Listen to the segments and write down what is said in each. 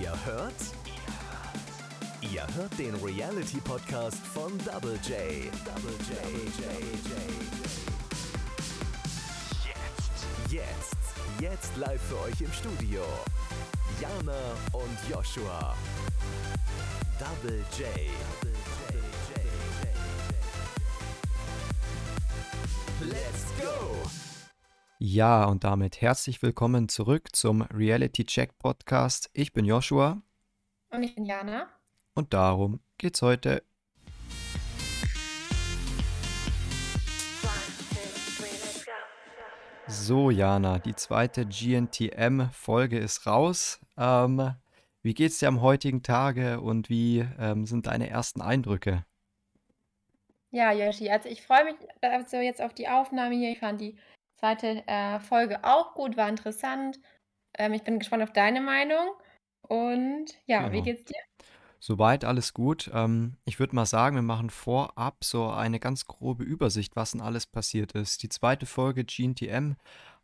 Ihr hört? Ihr hört den Reality Podcast von Double J. Double J. Jetzt. Jetzt. Jetzt live für euch im Studio. Jana und Joshua. Double J. Let's go! Ja, und damit herzlich willkommen zurück zum Reality Check Podcast. Ich bin Joshua Und ich bin Jana. und darum geht's heute. So, Jana, die zweite GNTM-Folge ist raus. Ähm, wie geht's dir am heutigen Tage und wie ähm, sind deine ersten Eindrücke? Ja, Yoshi, also ich freue mich also jetzt auf die Aufnahme hier. Ich fand die zweite äh, Folge auch gut, war interessant. Ähm, ich bin gespannt auf deine Meinung. Und ja, wie Genau. geht's dir? Soweit alles gut. Ähm, ich würde mal sagen, wir machen vorab so eine ganz grobe Übersicht, was denn alles passiert ist. Die zweite Folge GNTM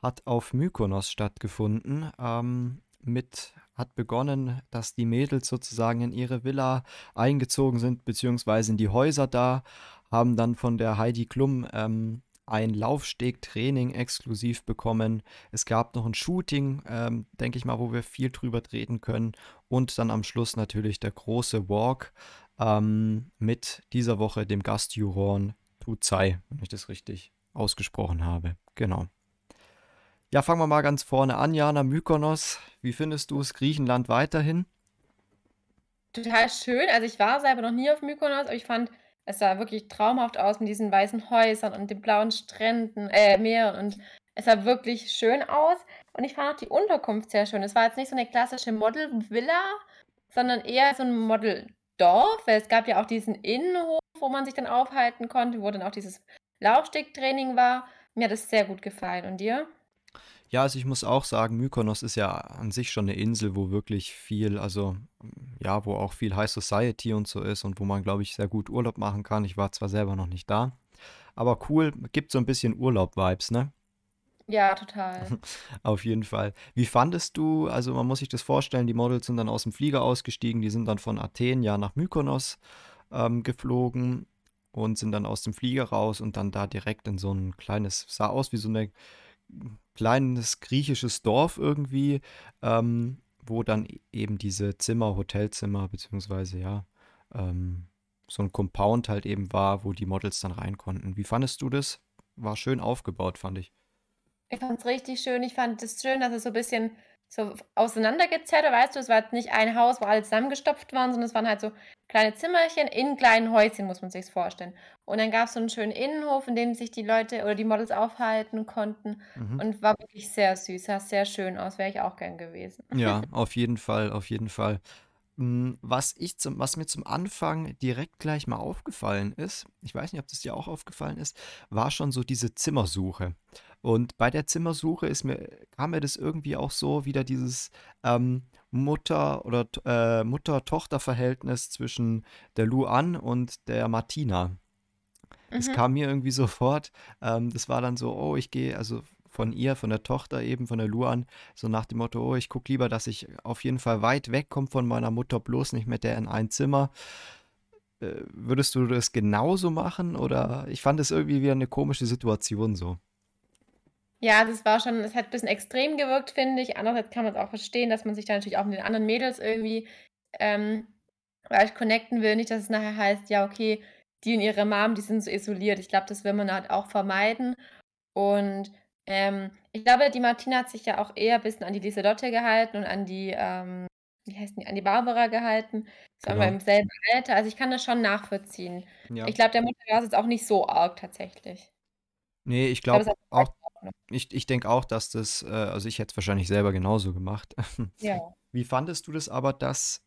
hat auf Mykonos stattgefunden. Ähm, mit hat begonnen, dass die Mädels sozusagen in ihre Villa eingezogen sind, beziehungsweise in die Häuser da, haben dann von der Heidi Klum ähm, ein Laufstegtraining exklusiv bekommen. Es gab noch ein Shooting, ähm, denke ich mal, wo wir viel drüber reden können. Und dann am Schluss natürlich der große Walk ähm, mit dieser Woche dem Gastjuroren Tuzai, wenn ich das richtig ausgesprochen habe. Genau. Ja, fangen wir mal ganz vorne an, Jana Mykonos. Wie findest du es Griechenland weiterhin? Total schön. Also ich war selber noch nie auf Mykonos, aber ich fand, es sah wirklich traumhaft aus mit diesen weißen Häusern und den blauen Stränden, äh, Meeren und es sah wirklich schön aus. Und ich fand auch die Unterkunft sehr schön. Es war jetzt nicht so eine klassische Model-Villa, sondern eher so ein Model-Dorf, es gab ja auch diesen Innenhof, wo man sich dann aufhalten konnte, wo dann auch dieses Laufstegtraining war. Mir hat es sehr gut gefallen. Und dir? Ja, also ich muss auch sagen, Mykonos ist ja an sich schon eine Insel, wo wirklich viel, also ja, wo auch viel High Society und so ist und wo man, glaube ich, sehr gut Urlaub machen kann. Ich war zwar selber noch nicht da, aber cool, gibt so ein bisschen Urlaub-Vibes, ne? Ja, total. Auf jeden Fall. Wie fandest du, also man muss sich das vorstellen, die Models sind dann aus dem Flieger ausgestiegen, die sind dann von Athen ja nach Mykonos ähm, geflogen und sind dann aus dem Flieger raus und dann da direkt in so ein kleines, sah aus wie so ein kleines griechisches Dorf irgendwie, ähm, wo dann e- eben diese Zimmer, Hotelzimmer, beziehungsweise ja, ähm, so ein Compound halt eben war, wo die Models dann rein konnten. Wie fandest du das? War schön aufgebaut, fand ich. Ich fand es richtig schön. Ich fand es schön, dass es so ein bisschen so auseinandergezerrt weißt du? Es war jetzt nicht ein Haus, wo alle zusammengestopft waren, sondern es waren halt so kleine Zimmerchen in kleinen Häuschen, muss man sich's vorstellen. Und dann gab es so einen schönen Innenhof, in dem sich die Leute oder die Models aufhalten konnten Mhm. und war wirklich sehr süß, sah sehr schön aus, wäre ich auch gern gewesen. Ja, auf jeden Fall, auf jeden Fall. Mm, Was ich zum, was mir zum Anfang direkt gleich mal aufgefallen ist, ich weiß nicht, ob das dir auch aufgefallen ist, war schon so diese Zimmersuche. Und bei der Zimmersuche ist mir, kam mir das irgendwie auch so wieder dieses ähm, Mutter- oder äh, Mutter-Tochter-Verhältnis zwischen der Luan und der Martina. Das Mhm. kam mir irgendwie sofort. Ähm, das war dann so, oh, ich gehe, also von ihr, von der Tochter eben, von der Luan, so nach dem Motto, oh, ich gucke lieber, dass ich auf jeden Fall weit wegkomme von meiner Mutter, bloß nicht mit der in ein Zimmer. Äh, würdest du das genauso machen? Oder ich fand es irgendwie wieder eine komische Situation so. Ja, das war schon, es hat ein bisschen extrem gewirkt, finde ich. Andererseits kann man es auch verstehen, dass man sich da natürlich auch mit den anderen Mädels irgendwie ähm, vielleicht connecten will. Nicht, dass es nachher heißt, ja, okay, die und ihre Mom, die sind so isoliert. Ich glaube, das will man halt auch vermeiden. Und ähm, ich glaube, die Martina hat sich ja auch eher ein bisschen an die Lieselotte gehalten und an die, ähm, wie heißt die, an die Barbara gehalten. Einmal Genau. im selben Alter. Also ich kann das schon nachvollziehen. Ja. Ich glaube, der Mutter war es jetzt auch nicht so arg tatsächlich. Nee, ich glaube, auch, ich, ich denke auch, dass das, äh, also ich hätte es wahrscheinlich selber genauso gemacht. ja. Wie fandest du das aber, dass,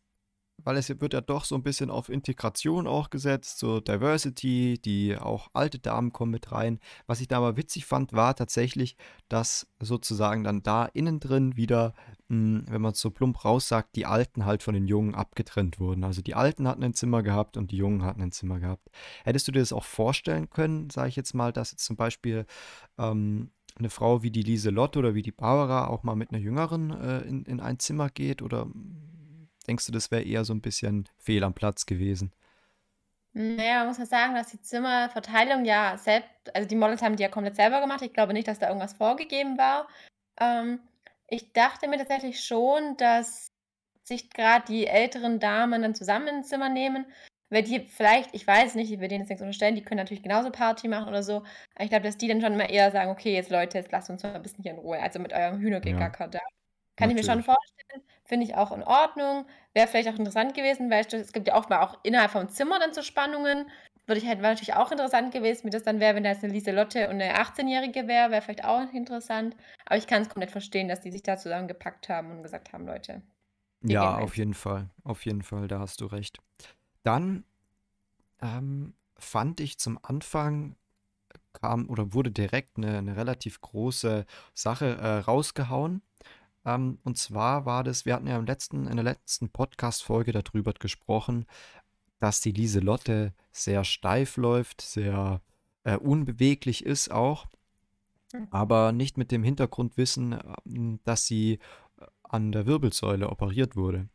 weil es wird ja doch so ein bisschen auf Integration auch gesetzt, so Diversity, die auch alte Damen kommen mit rein. Was ich da aber witzig fand, war tatsächlich, dass sozusagen dann da innen drin wieder, mh, wenn man es so plump raussagt, die Alten halt von den Jungen abgetrennt wurden. Also die Alten hatten ein Zimmer gehabt und die Jungen hatten ein Zimmer gehabt. Hättest du dir das auch vorstellen können, sage ich jetzt mal, dass jetzt zum Beispiel ähm, eine Frau wie die Lieselotte oder wie die Barbara auch mal mit einer Jüngeren äh, in, in ein Zimmer geht? Oder denkst du, das wäre eher so ein bisschen fehl am Platz gewesen? Naja, muss man sagen, dass die Zimmerverteilung ja selbst also die Models haben die ja komplett selber gemacht. Ich glaube nicht, dass da irgendwas vorgegeben war. Ähm, ich dachte mir tatsächlich schon, dass sich gerade die älteren Damen dann zusammen ins Zimmer nehmen, weil die vielleicht ich weiß nicht, ich will denen jetzt nichts unterstellen, die können natürlich genauso Party machen oder so, aber ich glaube, dass die dann schon mal eher sagen: „Okay, jetzt Leute, jetzt lasst uns mal ein bisschen hier in Ruhe, also mit eurem Ja, Hühnergegacker da.“ Kann ich mir schon natürlich. vorstellen, finde ich auch in Ordnung. Wäre vielleicht auch interessant gewesen, weil es gibt ja auch mal auch innerhalb vom Zimmer dann so Spannungen. Würde ich halt wäre natürlich auch interessant gewesen, wie das dann wäre, wenn da jetzt 'ne Lieselotte und 'ne Achtzehnjährige wäre, wäre vielleicht auch interessant. Aber ich kann's komplett verstehen, dass die sich da zusammengepackt haben und gesagt haben: „Leute, Ja, auf ins“ jeden Fall. Auf jeden Fall, da hast du recht. Dann ähm, fand ich zum Anfang kam oder wurde direkt eine 'ne relativ große Sache, äh, rausgehauen. Ähm, und zwar war das wir hatten ja im letzten in der letzten Podcast-Folge darüber gesprochen, dass die Lieselotte sehr steif läuft, sehr, äh, unbeweglich ist auch, Hm, aber nicht mit dem Hintergrundwissen, ähm, dass sie, äh, an der Wirbelsäule operiert wurde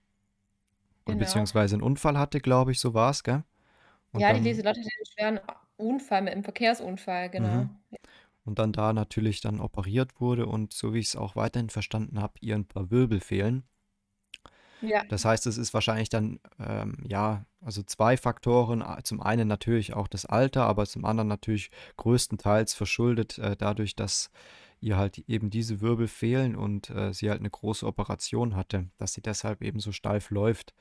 genau. beziehungsweise 'n Unfall hatte, glaube ich, so war's, gell? Und Ja, die dann Lieselotte hatte 'n schweren Unfall mit 'nem Verkehrsunfall, genau. mhm. Und dann da natürlich dann operiert wurde und so wie ich es auch weiterhin verstanden habe, ihr ein paar Wirbel fehlen. Ja, Das heißt, es ist wahrscheinlich dann, ähm, ja, also 2 Faktoren. Zum einen natürlich auch das Alter, aber zum anderen natürlich größtenteils verschuldet, äh, dadurch, dass ihr halt eben diese Wirbel fehlen und, äh, sie halt eine große Operation hatte, dass sie deshalb eben so steif läuft.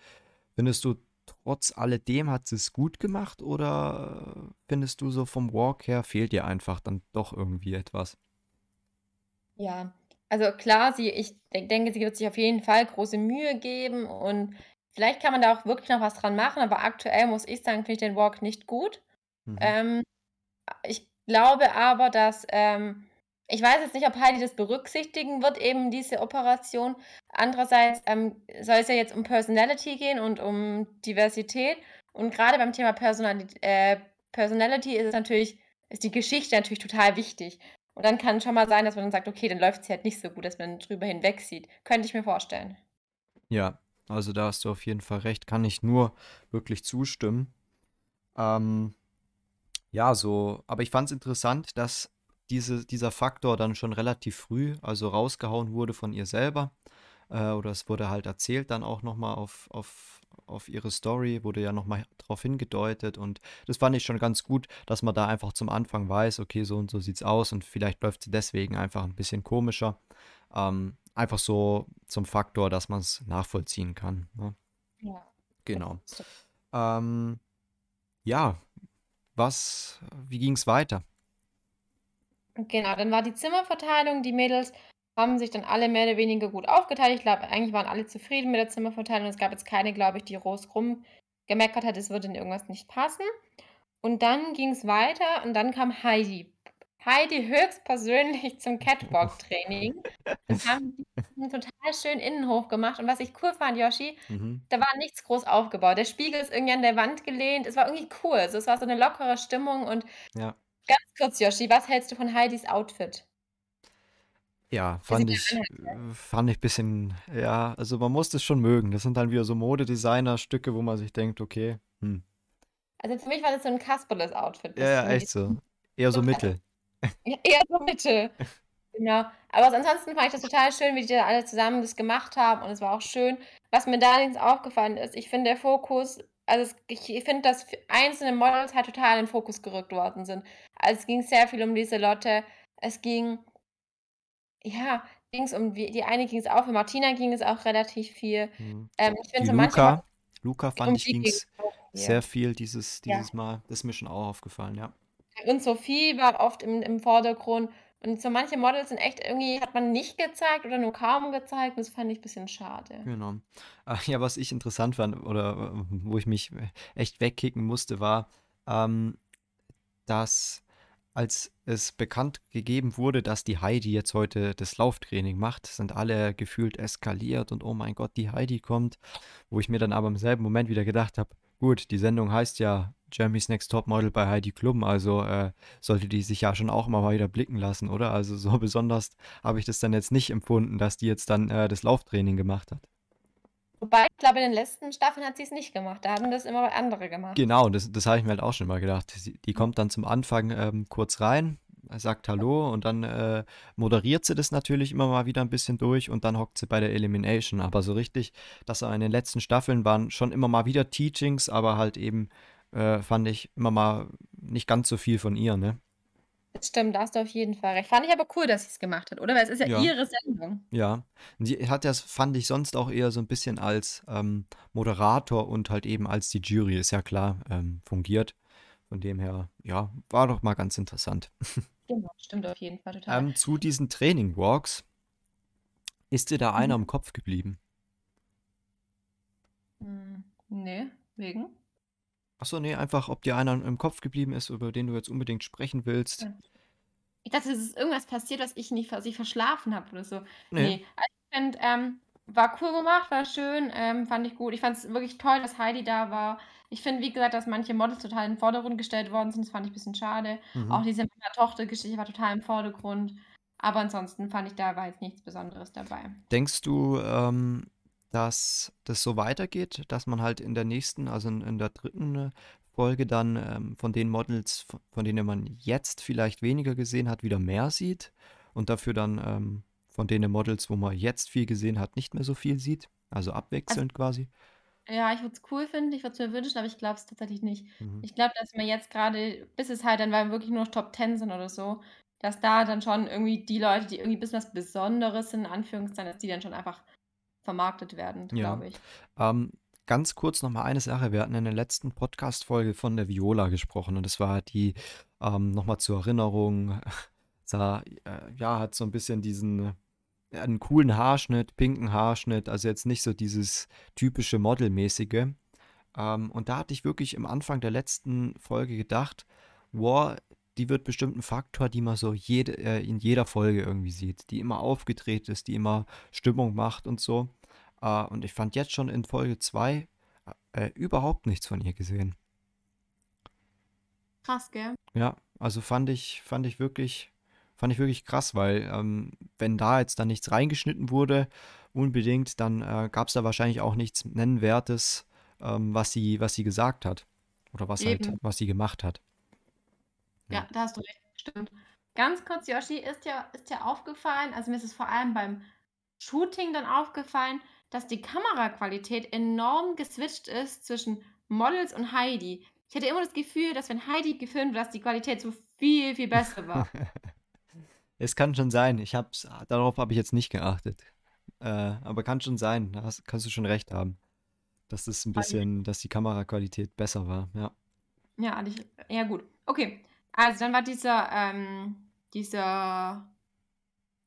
Findest du, trotz alledem hat sie es gut gemacht oder, äh, findest du so vom Walk her fehlt ihr einfach dann doch irgendwie etwas? ja. Also klar, sie ich de denke, sie wird sich auf jeden Fall große Mühe geben und vielleicht kann man da auch wirklich noch was dran machen, aber aktuell muss ich sagen, finde ich den Walk nicht gut. Mhm. Ähm Ich glaube aber, dass ähm, ich weiß jetzt nicht, ob Heidi das berücksichtigen wird, eben diese Operation. Andererseits, ähm, soll es ja jetzt um Personality gehen und um Diversität. Und gerade beim Thema Personalit äh, Personality ist es natürlich ist die Geschichte natürlich total wichtig. Und dann kann schon mal sein, dass man dann sagt: „Okay, dann läuft's halt nicht so gut“, dass man drüber hinwegsieht. Könnte ich mir vorstellen. Ja, also da hast du auf jeden Fall recht, kann ich nur wirklich zustimmen. Ähm, ja, so, aber ich fand es interessant, dass diese, dieser Faktor dann schon relativ früh, also rausgehauen wurde von ihr selber. Äh, oder es wurde halt erzählt dann auch nochmal auf, auf, auf ihre Story, wurde ja nochmal drauf hingedeutet. Und das fand ich schon ganz gut, dass man da einfach zum Anfang weiß, okay, so und so sieht's aus und vielleicht läuft sie deswegen einfach ein bisschen komischer. Ähm, einfach so zum Faktor, dass man es nachvollziehen kann. Ne? Ja, Genau. Ähm, ja, was, wie ging es weiter? Genau, dann war die Zimmerverteilung. Die Mädels haben sich dann alle mehr oder weniger gut aufgeteilt. Ich glaube, eigentlich waren alle zufrieden mit der Zimmerverteilung. Es gab jetzt keine, glaube ich, die groß rumgemeckert hat, es würde in irgendwas nicht passen. Und dann ging es weiter und dann kam Heidi. Heidi höchstpersönlich zum Catwalk-Training und haben diesen total schönen Innenhof gemacht. Und was ich cool fand, Yoshi, Mhm. da war nichts groß aufgebaut. Der Spiegel ist irgendwie an der Wand gelehnt. Es war irgendwie cool. Also, es war so eine lockere Stimmung und Ja. Ganz kurz, Yoshi, was hältst du von Heidis Outfit, Ja, das sie fand ich, äh, fand ich bisschen, ja, also man muss das schon mögen. Das sind dann wieder so Modedesigner-Stücke, wo man sich denkt, okay, hm. Also, für mich war das so 'n Kasperles-Outfit Ja, ja, mit echt so. Eher so Mittel. ja, eher so Mitte, genau. Aber ansonsten fand ich das total schön, wie die da alle zusammen das gemacht haben und es war auch schön. Was mir da allerdings aufgefallen ist, ich finde, der Fokus also, es ich finde, dass einzelne Models halt total in den Fokus gerückt worden sind. Also, es ging sehr viel um Lieselotte. Es ging ja, ging's um wie die eine ging's auch für Martina ging es auch relativ viel. Mhm. Ähm, ich finde so Luca, Luca fand Um ich ging's auch sehr viel. viel dieses, Ja. dieses Mal. Das ist mir schon auch aufgefallen, ja. Und Sophie war oft im im Vordergrund. Und so manche Models sind echt irgendwie hat man nicht gezeigt oder nur kaum gezeigt. Das fand ich bisschen schade. Genau. Äh, ja, was ich interessant fand oder äh, wo ich mich äh, echt wegkicken musste, war, ähm, dass als es bekannt gegeben wurde, dass die Heidi jetzt heute das Lauftraining macht, sind alle gefühlt eskaliert und oh mein Gott, die Heidi kommt. Wo ich mir dann aber im selben Moment wieder gedacht habe, gut, die Sendung heißt ja Jeremy's Next Topmodel bei Heidi Klum, also äh, sollte die sich ja schon auch mal wieder blicken lassen, oder? Also so besonders habe ich das dann jetzt nicht empfunden, dass die jetzt dann äh, das Lauftraining gemacht hat. Wobei, ich glaube, in den letzten Staffeln hat sie es nicht gemacht. Da haben das immer andere gemacht. Genau, das, das habe ich mir halt auch schon mal gedacht. Sie, die kommt dann zum Anfang ähm, kurz rein, sagt Hallo und dann äh, moderiert sie das natürlich immer mal wieder ein bisschen durch und dann hockt sie bei der Elimination. Aber so richtig, dass er in den letzten Staffeln waren schon immer mal wieder Teachings, aber halt eben äh, fand ich immer mal nicht ganz so viel von ihr, ne? Das stimmt, da hast du auf jeden Fall recht. Fand ich aber cool, dass sie es gemacht hat, oder? Weil es ist ja, Ja. ihre Sendung. Ja, und sie hat das, fand ich sonst auch eher so ein bisschen als ähm, Moderator und halt eben als die Jury, ist ja klar, ähm, fungiert. Von dem her, ja, war doch mal ganz interessant. Genau, stimmt auf jeden Fall total. Ähm, zu diesen Training Walks, ist dir da einer Mhm. im Kopf geblieben? Hm, nee, wegen? Achso, nee, einfach, ob dir einer im Kopf geblieben ist, über den du jetzt unbedingt sprechen willst. Ich dachte, es ist irgendwas passiert, was ich nicht, was ich verschlafen habe oder so. Nee. Nee, also ich finde, ähm, war cool gemacht, war schön, ähm, fand ich gut. Ich fand es wirklich toll, dass Heidi da war. Ich finde, wie gesagt, dass manche Models total in den Vordergrund gestellt worden sind. Das fand ich ein bisschen schade. Auch Mhm. diese Mutter-Tochter-Geschichte war total im Vordergrund. Aber ansonsten fand ich, da war jetzt nichts Besonderes dabei. Denkst du, ähm, dass das so weitergeht, dass man halt in der nächsten, also in, in der dritten äh, Folge dann ähm, von den Models, von, denen man jetzt vielleicht weniger gesehen hat, wieder mehr sieht und dafür dann ähm, von den Models, wo man jetzt viel gesehen hat, nicht mehr so viel sieht? Also abwechselnd quasi. Ja, ich würde es cool finden, ich würde es mir wünschen, aber ich glaube es tatsächlich nicht. Mhm. Ich glaube, dass man jetzt gerade, bis es halt dann weil wirklich nur noch Top 10 sind oder so, dass da dann schon irgendwie die Leute, die irgendwie ein bisschen was Besonderes sind, in Anführungszeichen, dass die dann schon einfach vermarktet werden, Ja. glaube ich. Ähm, ganz kurz noch mal eine Sache. Wir hatten in der letzten Podcast-Folge von der Viola gesprochen und das war die, ähm, noch mal zur Erinnerung, sah, äh, ja, hat so ein bisschen diesen, einen coolen Haarschnitt, pinken Haarschnitt, also jetzt nicht so dieses typische Modelmäßige. Ähm, und da hatte ich wirklich im Anfang der letzten Folge gedacht, wow, die wird bestimmt ein Faktor, die man so jede, äh, in jeder Folge irgendwie sieht, die immer aufgedreht ist, die immer Stimmung macht und so. Äh, und ich fand jetzt schon in Folge 2 äh, überhaupt nichts von ihr gesehen. Krass, gell? Ja, also fand ich, fand ich wirklich, fand ich wirklich krass, weil ähm, wenn da jetzt dann nichts reingeschnitten wurde, unbedingt, dann äh, gab es da wahrscheinlich auch nichts Nennenwertes, ähm, was sie, was sie gesagt hat. Oder was halt, was sie gemacht hat. Ja, Ja. da hast du recht, stimmt. Ganz kurz, Yoshi, ist dir, ist dir aufgefallen, also mir ist es vor allem beim Shooting dann aufgefallen, dass die Kameraqualität enorm geswitcht ist zwischen Models und Heidi. Ich hatte immer das Gefühl, dass wenn Heidi gefilmt wird, dass die Qualität so viel, viel besser war. Es kann schon sein. Ich hab's, darauf habe ich jetzt nicht geachtet. Äh, aber kann schon sein. Da hast, kannst du schon recht haben. Dass es ein bisschen, dass die Kameraqualität besser war. Ja. Ja, hatte ich, ja gut. Okay, also dann war dieser, ähm, dieser,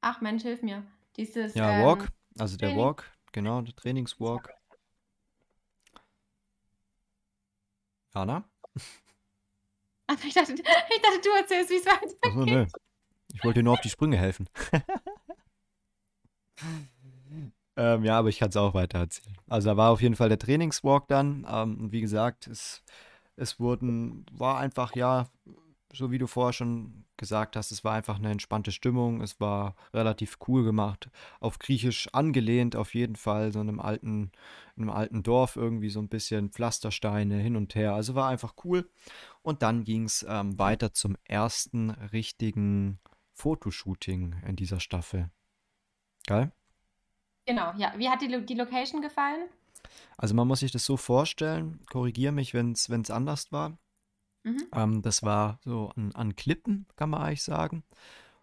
ach Mensch, hilf mir, dieses, Ja, ähm, Walk. Also der Training- Walk, genau, der Trainingswalk. Jana? also ich dachte, ich dachte, du erzählst, wie es weitergeht. Achso, nö. Ich wollte dir nur auf die Sprünge helfen. ähm, ja, aber ich kann es auch weiter erzählen. Also da war auf jeden Fall der Trainingswalk dann. Ähm, wie gesagt, es, es wurden, war einfach, ja, so wie du vorher schon gesagt hast, es war einfach eine entspannte Stimmung. Es war relativ cool gemacht. Auf Griechisch angelehnt, auf jeden Fall. So in einem alten, in einem alten Dorf irgendwie so ein bisschen Pflastersteine hin und her. Also war einfach cool. Und dann ging es ähm, weiter zum ersten richtigen Fotoshooting in dieser Staffel. Geil? Genau, ja. Wie hat dir die, Location gefallen? Also man muss sich das so vorstellen, korrigiere mich, wenn es anders war. Mhm. Ähm, das war so an, an Klippen, kann man eigentlich sagen.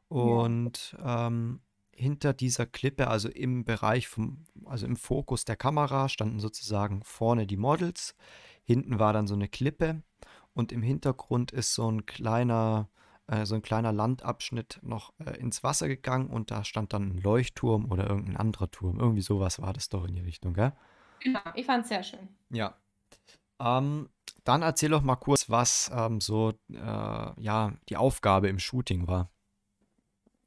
Und ähm, hinter dieser Klippe, also im Bereich vom, also im Fokus der Kamera, standen sozusagen vorne die Models. Hinten war dann so eine Klippe und im Hintergrund ist so ein kleiner, äh, so ein kleiner Landabschnitt noch äh, ins Wasser gegangen und da stand dann ein Leuchtturm oder irgendein anderer Turm. Irgendwie sowas war das doch in die Richtung, gell? Genau, ich fand es sehr schön. Ja. Ähm, dann erzähl doch mal kurz, was ähm, so äh, ja, die Aufgabe im Shooting war.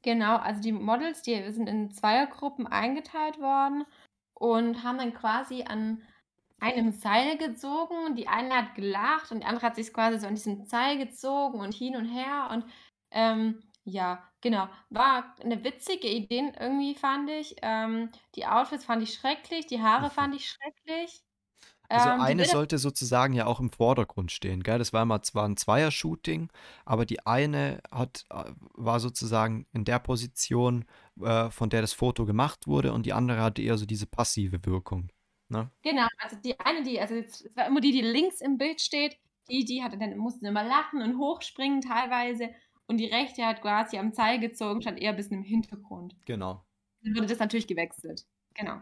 Genau, also die Models, die sind in Zweiergruppen eingeteilt worden und haben dann quasi an einem Seil gezogen. Die eine hat gelacht und die andere hat sich quasi so an diesem Seil gezogen und hin und her. Und ähm, Ja, genau. War eine witzige Idee irgendwie, fand ich. Ähm, die Outfits fand ich schrecklich, die Haare fand ich schrecklich. Also, Ähm, die eine Bilder sollte sozusagen ja auch im Vordergrund stehen, gell? Das war immer zwar 'n Zweier-Shooting, aber die eine hat äh, war sozusagen in der Position, äh, von der das Foto gemacht wurde und die andere hatte eher so diese passive Wirkung, ne? genau, also die eine, die also es war immer die, die links im Bild steht, die die hatte dann musste immer lachen und hochspringen teilweise und die rechte hat quasi am Seil gezogen, stand eher bisschen im Hintergrund. Genau. Dann wurde das natürlich gewechselt. Genau.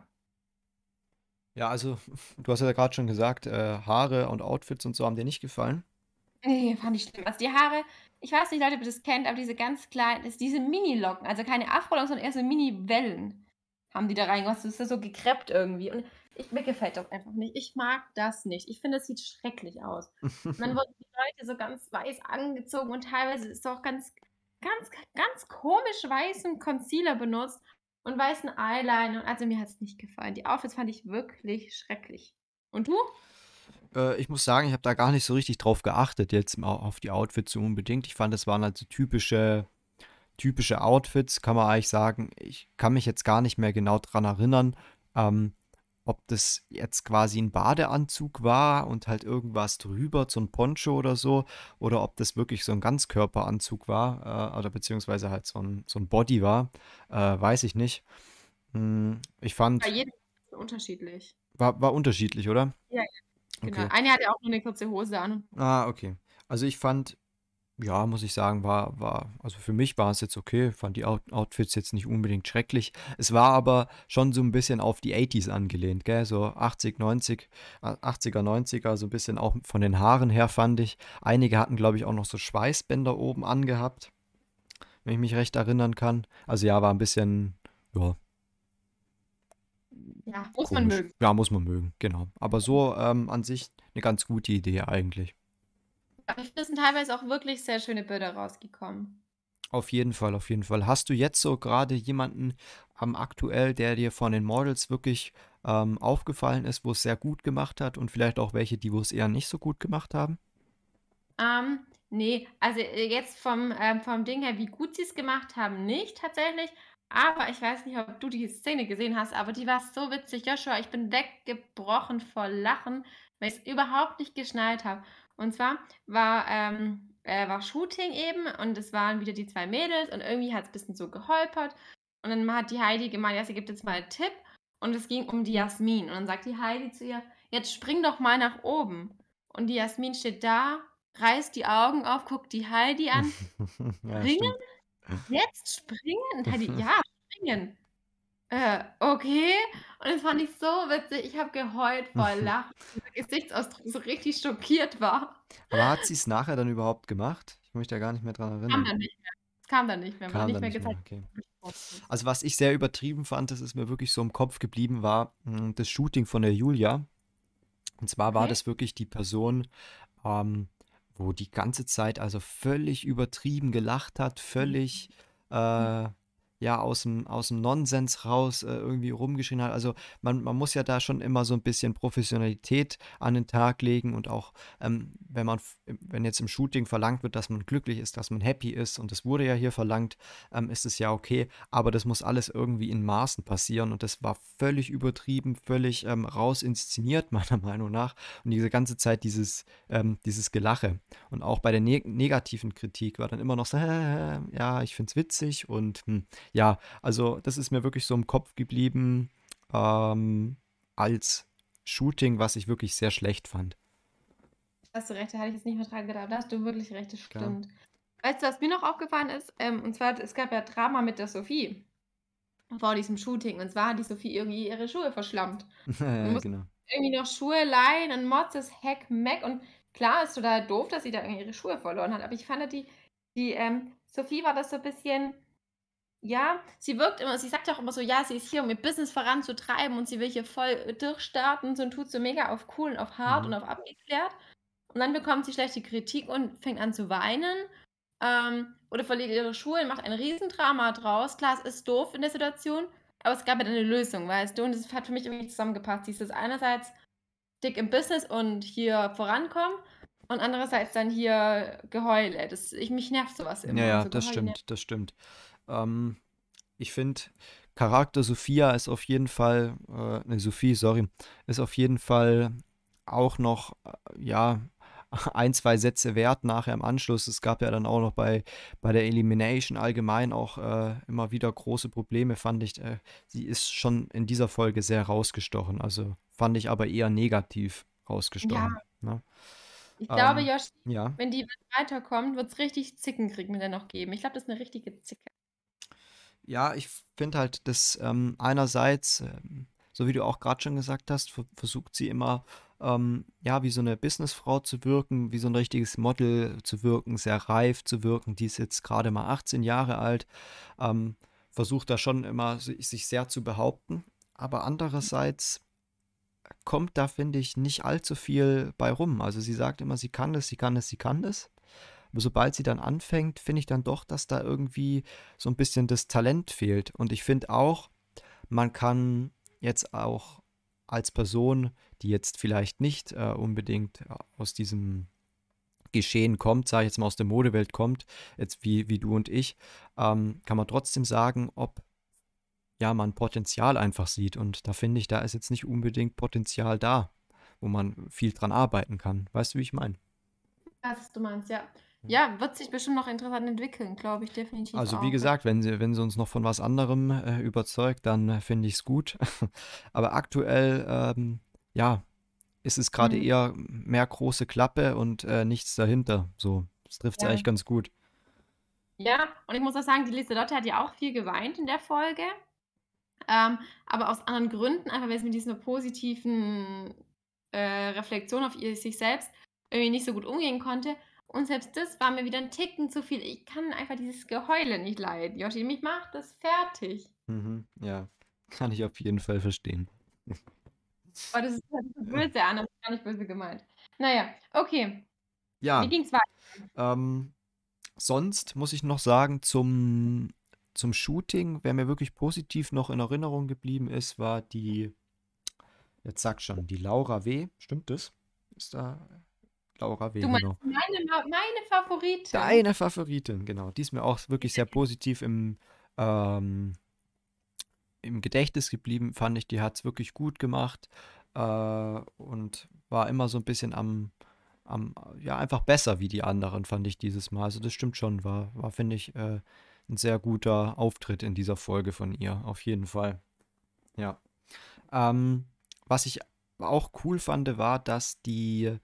Ja, also, du hast ja grad schon gesagt, äh, Haare und Outfits und so haben dir nicht gefallen? Ne, fand ich schlimm. Also, die Haare ich weiß nicht, Leute, ob ihr das kennt, aber diese ganz kleinen ist diese Mini-Locken, also keine Afro-Locken, sondern eher so Mini-Wellen haben die da reingemacht. Das ist ja so gekreppt irgendwie und ich mir gefällt das einfach nicht. Ich mag das nicht. Ich finde, das sieht schrecklich aus. Dann wurden die Leute so ganz weiß angezogen und teilweise ist auch ganz ganz ganz komisch weißen Concealer benutzt und weißen Eyeliner. Also, mir hat's nicht gefallen. Die Outfits fand ich wirklich schrecklich. Und du? Äh, ich muss sagen, ich habe da gar nicht so richtig drauf geachtet jetzt au auf die Outfits so unbedingt. Ich fand, das waren halt so typische typische Outfits, kann man eigentlich sagen. Ich kann mich jetzt gar nicht mehr genau dran erinnern, ähm, ob das jetzt quasi ein Badeanzug war und halt irgendwas drüber, so 'n Poncho oder so, oder ob das wirklich so ein Ganzkörperanzug war, äh, oder beziehungsweise halt so ein so 'n Body war, äh, weiß ich nicht. Hm, ich Bei fand jedem unterschiedlich. war war unterschiedlich, oder? Ja, ja, genau. Okay. Eine hatte auch nur 'ne kurze Hose an. Ah, okay. Also, ich fand ja, muss ich sagen, war war also, für mich war es jetzt okay. Fand die Out Outfits jetzt nicht unbedingt schrecklich. Es war aber schon so ein bisschen auf die 80s angelehnt, gell? So 80, 90, a 80er, 90er, so ein bisschen auch von den Haaren her, fand ich. Einige hatten, glaube ich, auch noch so Schweißbänder oben angehabt, wenn ich mich recht erinnern kann. Also, ja, war ein bisschen, ja, Ja, muss man komisch. mögen. Ja, muss man mögen, genau. Aber so, ähm, an sich eine ganz gute Idee eigentlich. Aber ich finde, es sind teilweise auch wirklich sehr schöne Bilder rausgekommen. Auf jeden Fall, auf jeden Fall. Hast du jetzt so gerade jemanden, ähm, aktuell, der dir von den Models wirklich, ähm, aufgefallen ist, wo es sehr gut gemacht hat und vielleicht auch welche, die wo es eher nicht so gut gemacht haben? Ähm, ne, also, äh, jetzt vom ähm, vom Ding her, wie gut sie's gemacht haben, nicht tatsächlich, aber ich weiß nicht, ob du die Szene gesehen hast, aber die war so witzig. Joshua, ich bin weggebrochen vor Lachen, weil ich's überhaupt nicht geschnallt habe. Und zwar war ähm, äh, war Shooting eben und es waren wieder die 2 Mädels und irgendwie hat's bisschen so geholpert und dann hat die Heidi gemeint: „Ja, sie gibt jetzt mal 'n Tipp“ und es ging um die Jasmin. Und dann sagt die Heidi zu ihr: „Jetzt spring doch mal nach oben.“ Und die Jasmin steht da, reißt die Augen auf, guckt die Heidi an: Ja, „Springen? stimmt. Jetzt springen?“ Und Heidi: „Ja, springen.“ Äh, okay. Und das fand ich so witzig. Ich habe geheult vor Lachen, Gesichtsausdruck so richtig schockiert war. Aber hat sie's nachher dann überhaupt gemacht? Ich kann mich da gar nicht mehr dran Kam erinnern. dann nicht mehr. Es kam dann nicht mehr, Kam nicht dann mehr nicht mehr, gezeigt. okay. Also, was ich sehr übertrieben fand, das ist mir wirklich so im Kopf geblieben, war, hm, das Shooting von der Julia. Und zwar war Okay. das wirklich die Person, ähm, wo die ganze Zeit also völlig übertrieben gelacht hat, völlig, äh, ja, aus'm aus'm Nonsens raus, äh, irgendwie rumgeschrien hat. Also, man man muss ja da schon immer so ein bisschen Professionalität an den Tag legen und auch, ähm, wenn man wenn jetzt im Shooting verlangt wird, dass man glücklich ist, dass man happy ist und das wurde ja hier verlangt, ähm, ist es ja okay, aber das muss alles irgendwie in Maßen passieren und das war völlig übertrieben, völlig, ähm, rausinszeniert meiner Meinung nach und diese ganze Zeit dieses ähm, dieses Gelache. Und auch bei der ne negativen Kritik war dann immer noch so: „Ja, ich find's witzig“ und, hm, ja, also, das ist mir wirklich so im Kopf geblieben, ähm, als Shooting, was ich wirklich sehr schlecht fand. Hast du recht, da hatte ich jetzt nicht mehr dran gedacht. Da hast du wirklich recht, das Klar. stimmt. Weißt du, was mir noch aufgefallen ist? Ähm, und zwar, es gab ja Drama mit der Sophie vor diesem Shooting. Und zwar hat die Sophie irgendwie ihre Schuhe verschlammt. Musste Genau. irgendwie noch Schuhe leihen und Motzes Heck Meck. Und klar ist total doof, dass sie da irgendwie ihre Schuhe verloren hat. Aber ich fand, die, die ähm, Sophie war das so ein bisschen, ja, sie wirkt immer, sie sagt ja auch immer so, ja, sie ist hier, um ihr Business voranzutreiben und sie will hier voll durchstarten so, und tut so mega auf cool und auf hart und Mhm. auf abgeklärt. Und dann bekommt sie schlechte Kritik und fängt an zu weinen ähm, oder verliert ihre Schuhe und macht ein Riesendrama draus. Klar, es ist doof in der Situation, aber es gab ja dann eine Lösung, weißt du? Und das hat für mich irgendwie zusammengepasst. Sie ist einerseits dick im Business und hier vorankommen und andererseits dann hier Geheule. Das ich mich nervt sowas Ja, immer, ja, so das Geheule stimmt, das stimmt. Ähm, ich finde, Charakter Sophia ist auf jeden Fall, äh, ne, Sophie, sorry, ist auf jeden Fall auch noch, äh, ja, ein, zwei Sätze wert nachher im Anschluss. Es gab ja dann auch noch bei, bei der Elimination allgemein auch äh, immer wieder große Probleme, fand ich. Äh, sie ist schon in dieser Folge sehr rausgestochen. Also fand ich aber eher negativ Ja, rausgestochen. Ne? ich glaube, Ähm, Joshi, ja. wenn die weiterkommt, wird es richtig Zickenkrieg mit der noch geben. Ich glaube, das ist eine richtige Zicke. Ja, ich finde halt, dass ähm, einerseits, ähm, so wie du auch gerade schon gesagt hast, ver versucht sie immer, ähm, ja, wie so eine Businessfrau zu wirken, wie so ein richtiges Model zu wirken, sehr reif zu wirken. Die ist jetzt gerade mal 18 Jahre alt, ähm, versucht da schon immer si- sich sehr zu behaupten. Aber andererseits kommt da, finde ich, nicht allzu viel bei rum. Also sie sagt immer, sie kann es, sie kann es, sie kann es. Aber sobald sie dann anfängt, finde ich dann doch, dass da irgendwie so ein bisschen das Talent fehlt. Und ich finde auch, man kann jetzt auch als Person, die jetzt vielleicht nicht äh, unbedingt äh, aus diesem Geschehen kommt, sage ich jetzt mal aus der Modewelt kommt, jetzt wie, wie du und ich, ähm, kann man trotzdem sagen, ob ja man Potenzial einfach sieht. Und da finde ich, da ist jetzt nicht unbedingt Potenzial da, wo man viel dran arbeiten kann. Weißt du, wie ich meine? weiß, was du meinst, ja. Ja, wird sich bestimmt noch interessant entwickeln, glaube ich definitiv Also wie auch. gesagt, wenn sie, wenn sie uns noch von was anderem äh, überzeugt, dann äh, finde ich es gut. Aber aktuell, ähm, ja, ist es gerade Mhm. eher mehr große Klappe und äh, nichts dahinter. So, das trifft es Ja. eigentlich ganz gut. Ja, und ich muss auch sagen, die Lieselotte hat ja auch viel geweint in der Folge. Ähm, aber aus anderen Gründen, einfach weil sie mit dieser positiven äh, Reflexion auf ihr, sich selbst irgendwie nicht so gut umgehen konnte. Und selbst das war mir wieder ein Ticken zu viel. Ich kann einfach dieses Geheule nicht leiden, Joshi. Mich macht das fertig. Mhm, ja, kann ich auf jeden Fall verstehen. Aber das ist halt so böse an, das ist gar nicht böse gemeint. Naja, okay. Wie Ja, ging's weiter? ähm, sonst muss ich noch sagen, zum, zum Shooting, wer mir wirklich positiv noch in Erinnerung geblieben ist, war die, jetzt sag schon, die Laura W. Stimmt das? Ist da Laura W. Du meine, meine Favoritin? Deine Favoritin, genau. Die ist mir auch wirklich sehr positiv im, ähm, im Gedächtnis geblieben, fand ich. Die hat es wirklich gut gemacht äh, und war immer so ein bisschen am, am, ja, einfach besser wie die anderen, fand ich dieses Mal. Also das stimmt schon, war, war finde ich, äh, ein sehr guter Auftritt in dieser Folge von ihr, auf jeden Fall. Ja. Ähm, was ich auch cool fand, war, dass die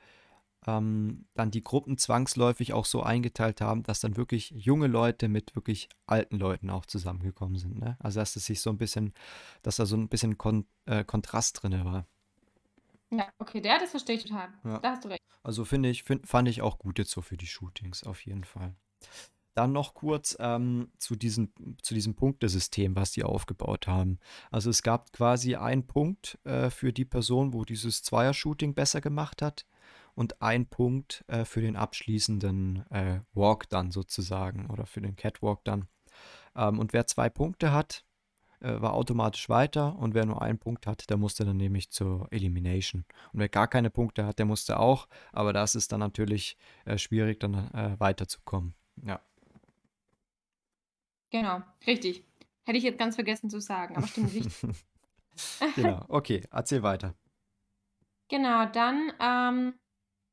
ähm, dann die Gruppen zwangsläufig auch so eingeteilt haben, dass dann wirklich junge Leute mit wirklich alten Leuten auch zusammengekommen sind. Ne? Also dass es sich so ein bisschen, dass da so ein bisschen Kon äh, Kontrast drin war. Ja, okay, der, das verstehe ich total. Ja. Da hast du recht. Also finde ich, find, fand ich auch gut jetzt so für die Shootings, auf jeden Fall. Dann noch kurz ähm, zu, diesem, zu diesem Punktesystem, was die aufgebaut haben. Also es gab quasi einen Punkt äh, für die Person, wo dieses Zweier-Shooting besser gemacht hat und ein Punkt äh, für den abschließenden äh, Walk dann sozusagen oder für den Catwalk dann. Ähm, und wer zwei Punkte hat, äh, war automatisch weiter und wer nur einen Punkt hat, der musste dann nämlich zur Elimination. Und wer gar keine Punkte hat, der musste auch, aber das ist dann natürlich äh, schwierig, dann äh, weiterzukommen. Ja. Genau, richtig. Hätte ich jetzt ganz vergessen zu sagen, aber stimmt richtig. genau, okay, erzähl weiter. Genau, dann ähm,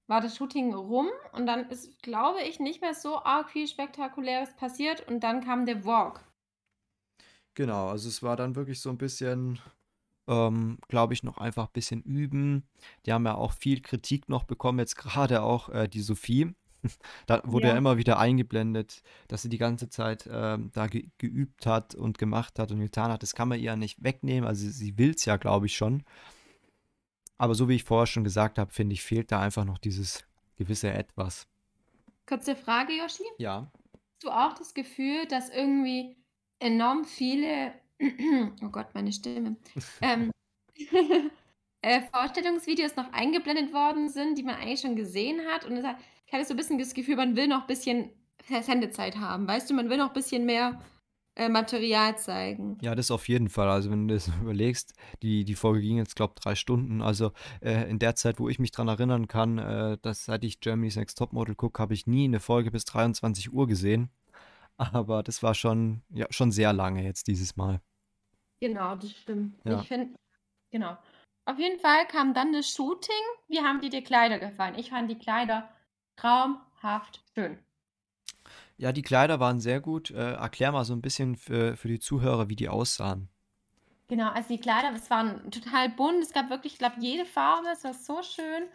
war das Shooting rum und dann ist, glaube ich, nicht mehr so arg viel Spektakuläres passiert und dann kam der Walk. Genau, also es war dann wirklich so ein bisschen, ähm, glaube ich, noch einfach ein bisschen üben. Die haben ja auch viel Kritik noch bekommen, jetzt gerade auch äh, die Sophie. Da wurde ja. Ja. immer wieder eingeblendet, dass sie die ganze Zeit ähm, da ge geübt hat und gemacht hat und getan hat. Das kann man ihr ja nicht wegnehmen. Also sie, sie will es ja, glaube ich, schon. Aber so wie ich vorher schon gesagt habe, finde ich, fehlt da einfach noch dieses gewisse Etwas. Kurze Frage, Yoshi. Ja. Hast du auch das Gefühl, dass irgendwie enorm viele, oh Gott, meine Stimme, ähm, äh, Vorstellungsvideos noch eingeblendet worden sind, die man eigentlich schon gesehen hat? Und hat, ich hatte so ein bisschen das Gefühl, man will noch ein bisschen Sendezeit haben. Weißt du, man will noch ein bisschen mehr äh, Material zeigen. Ja, das auf jeden Fall. Also, wenn du das überlegst, die, die Folge ging jetzt, glaube ich, drei Stunden. Also, äh, in der Zeit, wo ich mich dran erinnern kann, äh, dass seit ich Germany's Next Topmodel gucke, habe ich nie eine Folge bis 23 Uhr gesehen. Aber das war schon, ja, schon sehr lange jetzt dieses Mal. Genau, das stimmt. Ja. Ich finde, genau. Auf jeden Fall kam dann das Shooting. Wie haben dir die Kleider gefallen? Ich fand die Kleider traumhaft schön. Ja, die Kleider waren sehr gut. Äh, erklär mal so ein bisschen für, für die Zuhörer, wie die aussahen. Genau, also die Kleider, es waren total bunt. Es gab wirklich, ich glaube, jede Farbe. Es war so schön.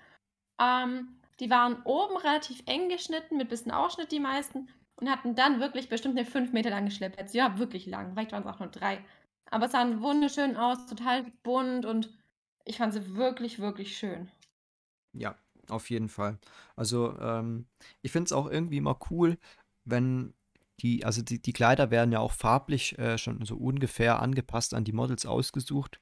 Ähm, die waren oben relativ eng geschnitten, mit bisschen Ausschnitt die meisten. Und hatten dann wirklich bestimmt eine 5 Meter lange Schleppnetz. Ja, wirklich lang. Vielleicht waren es auch nur drei. Aber es sahen wunderschön aus, total bunt und ich fand sie wirklich, wirklich schön. Ja, auf jeden Fall. Also, ähm, ich finde es auch irgendwie immer cool, wenn die, also die, die Kleider werden ja auch farblich äh, schon so ungefähr angepasst an die Models ausgesucht.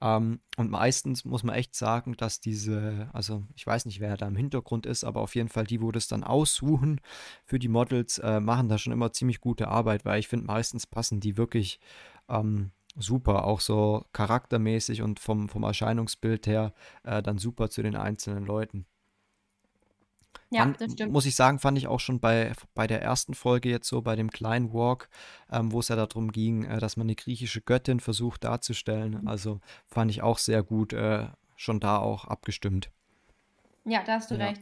Ähm, und meistens muss man echt sagen, dass diese, also ich weiß nicht, wer da im Hintergrund ist, aber auf jeden Fall die, wo das dann aussuchen für die Models, äh, machen da schon immer ziemlich gute Arbeit, weil ich finde, meistens passen die wirklich ähm, super, auch so charaktermäßig und vom, vom Erscheinungsbild her äh, dann super zu den einzelnen Leuten. Ja, Fand, das stimmt. muss ich sagen, fand ich auch schon bei, bei der ersten Folge jetzt so, bei dem kleinen Walk, ähm, wo es ja darum ging, äh, dass man eine griechische Göttin versucht darzustellen. Also fand ich auch sehr gut, äh, schon da auch abgestimmt. Ja, da hast du Ja. recht.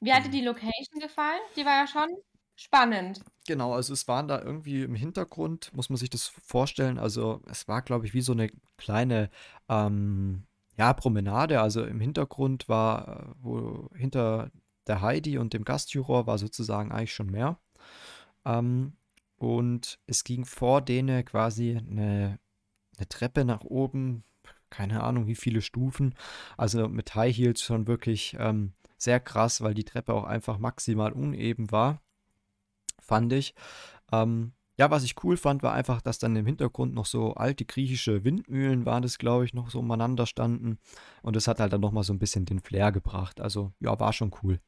Wie hat dir Genau. die Location gefallen? Die war ja schon spannend. Genau, also es waren da irgendwie im Hintergrund, muss man sich das vorstellen. Also es war, glaube ich, wie so eine kleine, ähm, ja, Promenade. Also im Hintergrund war, wo hinter der Heidi und dem Gastjuror war sozusagen eigentlich schon mehr. Ähm, und es ging vor denen quasi eine, eine Treppe nach oben, keine Ahnung, wie viele Stufen. Also mit High Heels schon wirklich ähm, sehr krass, weil die Treppe auch einfach maximal uneben war fand ich. Ähm, ja, was ich cool fand, war einfach, dass dann im Hintergrund noch so alte griechische Windmühlen waren das, glaube ich, noch so umeinander standen. Und das hat halt dann nochmal so ein bisschen den Flair gebracht. Also, ja, war schon cool.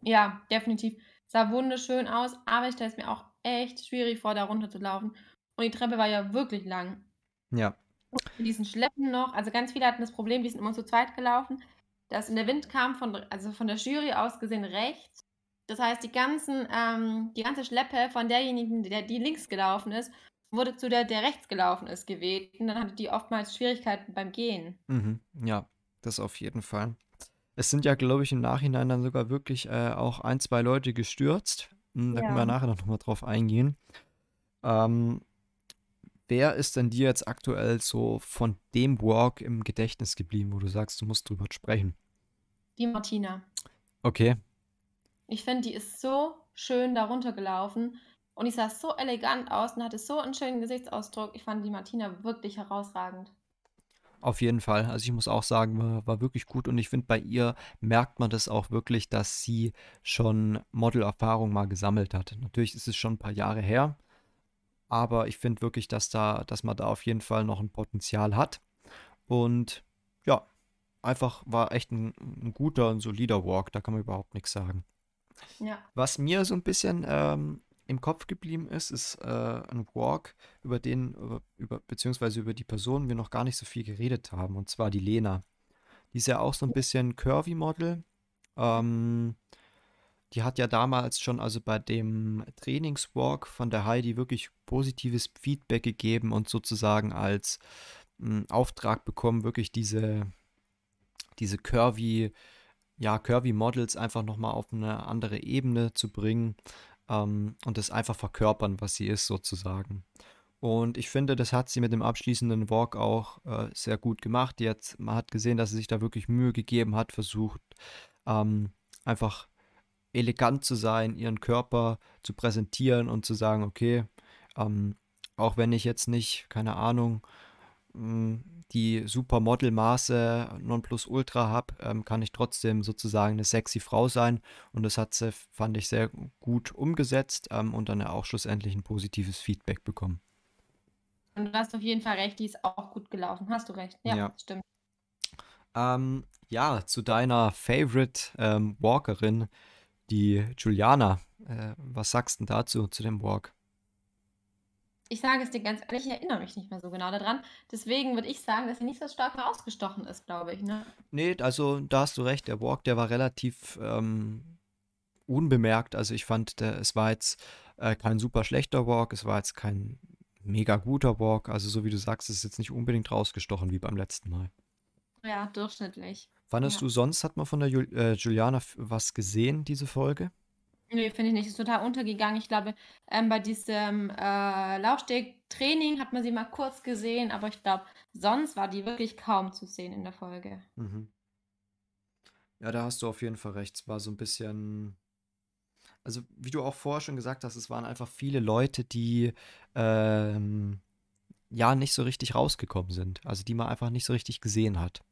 Ja, definitiv. Sah wunderschön aus, aber ich stelle es mir auch echt schwierig vor, da runter zu laufen. Und die Treppe war ja wirklich lang. Ja. Mit diesen Schleppen noch, also ganz viele hatten das Problem, die sind immer zu zweit gelaufen, dass der Wind kam von, also von der Jury aus gesehen rechts. Das heißt, die ganzen, ähm, die ganze Schleppe von derjenigen, der die links gelaufen ist, wurde zu der, der rechts gelaufen ist, geweht. Und dann hatte die oftmals Schwierigkeiten beim Gehen. Mhm. Ja, das auf jeden Fall. Es sind ja, glaube ich, im Nachhinein dann sogar wirklich äh, auch ein, zwei Leute gestürzt. Hm, Da können wir Ja. nachher noch mal drauf eingehen. Ähm, wer ist denn dir jetzt aktuell so von dem Walk im Gedächtnis geblieben, wo du sagst, du musst drüber sprechen? Die Martina. Okay. Ich finde, die ist so schön da runtergelaufen und die sah so elegant aus und hatte so einen schönen Gesichtsausdruck. Ich fand die Martina wirklich herausragend. Auf jeden Fall. Also ich muss auch sagen, war, war wirklich gut und ich finde, bei ihr merkt man das auch wirklich, dass sie schon Modelerfahrung mal gesammelt hat. Natürlich ist es schon ein paar Jahre her, aber ich finde wirklich, dass da, dass man da auf jeden Fall noch ein Potenzial hat. Und ja, einfach war echt ein, ein guter, ein solider Walk, da kann man überhaupt nichts sagen. Ja. Was mir so ein bisschen ähm, im Kopf geblieben ist, ist äh, ein Walk, über den, über, über, beziehungsweise über die Person wir noch gar nicht so viel geredet haben, und zwar die Lena. Die ist ja auch so ein bisschen Curvy-Model. Ähm, die hat ja damals schon, also bei dem Trainingswalk von der Heidi wirklich positives Feedback gegeben und sozusagen als mh, Auftrag bekommen, wirklich diese, diese Curvy, ja, Curvy-Models einfach nochmal auf eine andere Ebene zu bringen ähm, und das einfach verkörpern, was sie ist, sozusagen. Und ich finde, das hat sie mit dem abschließenden Walk auch äh, sehr gut gemacht. Jetzt, man hat gesehen, dass sie sich da wirklich Mühe gegeben hat, versucht ähm, einfach elegant zu sein, ihren Körper zu präsentieren und zu sagen, okay, ähm, auch wenn ich jetzt nicht, keine Ahnung, mh, die Supermodel-Maße Nonplusultra habe, ähm, kann ich trotzdem sozusagen eine sexy Frau sein. Und das hat sie, fand ich, sehr gut umgesetzt ähm, und dann auch schlussendlich ein positives Feedback bekommen. Und du hast auf jeden Fall recht, die ist auch gut gelaufen. Hast du recht. Ja, Ja. stimmt. Ähm, ja, zu deiner Favorite ähm, Walkerin, die Juliana. Äh, was sagst du dazu, zu dem Walk? Ich sage es dir ganz ehrlich, ich erinnere mich nicht mehr so genau daran. Deswegen würde ich sagen, dass sie nicht so stark herausgestochen ist, glaube ich, ne? Nee, also da hast du recht, der Walk, der war relativ ähm, unbemerkt. Also ich fand, der, es war jetzt äh, kein super schlechter Walk, es war jetzt kein mega guter Walk. Also so wie du sagst, es ist jetzt nicht unbedingt rausgestochen wie beim letzten Mal. Ja, durchschnittlich. Fandest Ja. du sonst, hat man von der Jul äh, Juliana was gesehen, diese Folge? Nee, finde ich nicht. Ist total untergegangen. Ich glaube, ähm, bei diesem äh, Laufsteg-Training hat man sie mal kurz gesehen, aber ich glaube, sonst war die wirklich kaum zu sehen in der Folge. Mhm. Ja, da hast du auf jeden Fall recht. Es war so ein bisschen, also wie du auch vorher schon gesagt hast, es waren einfach viele Leute, die ähm, ja nicht so richtig rausgekommen sind. Also die man einfach nicht so richtig gesehen hat.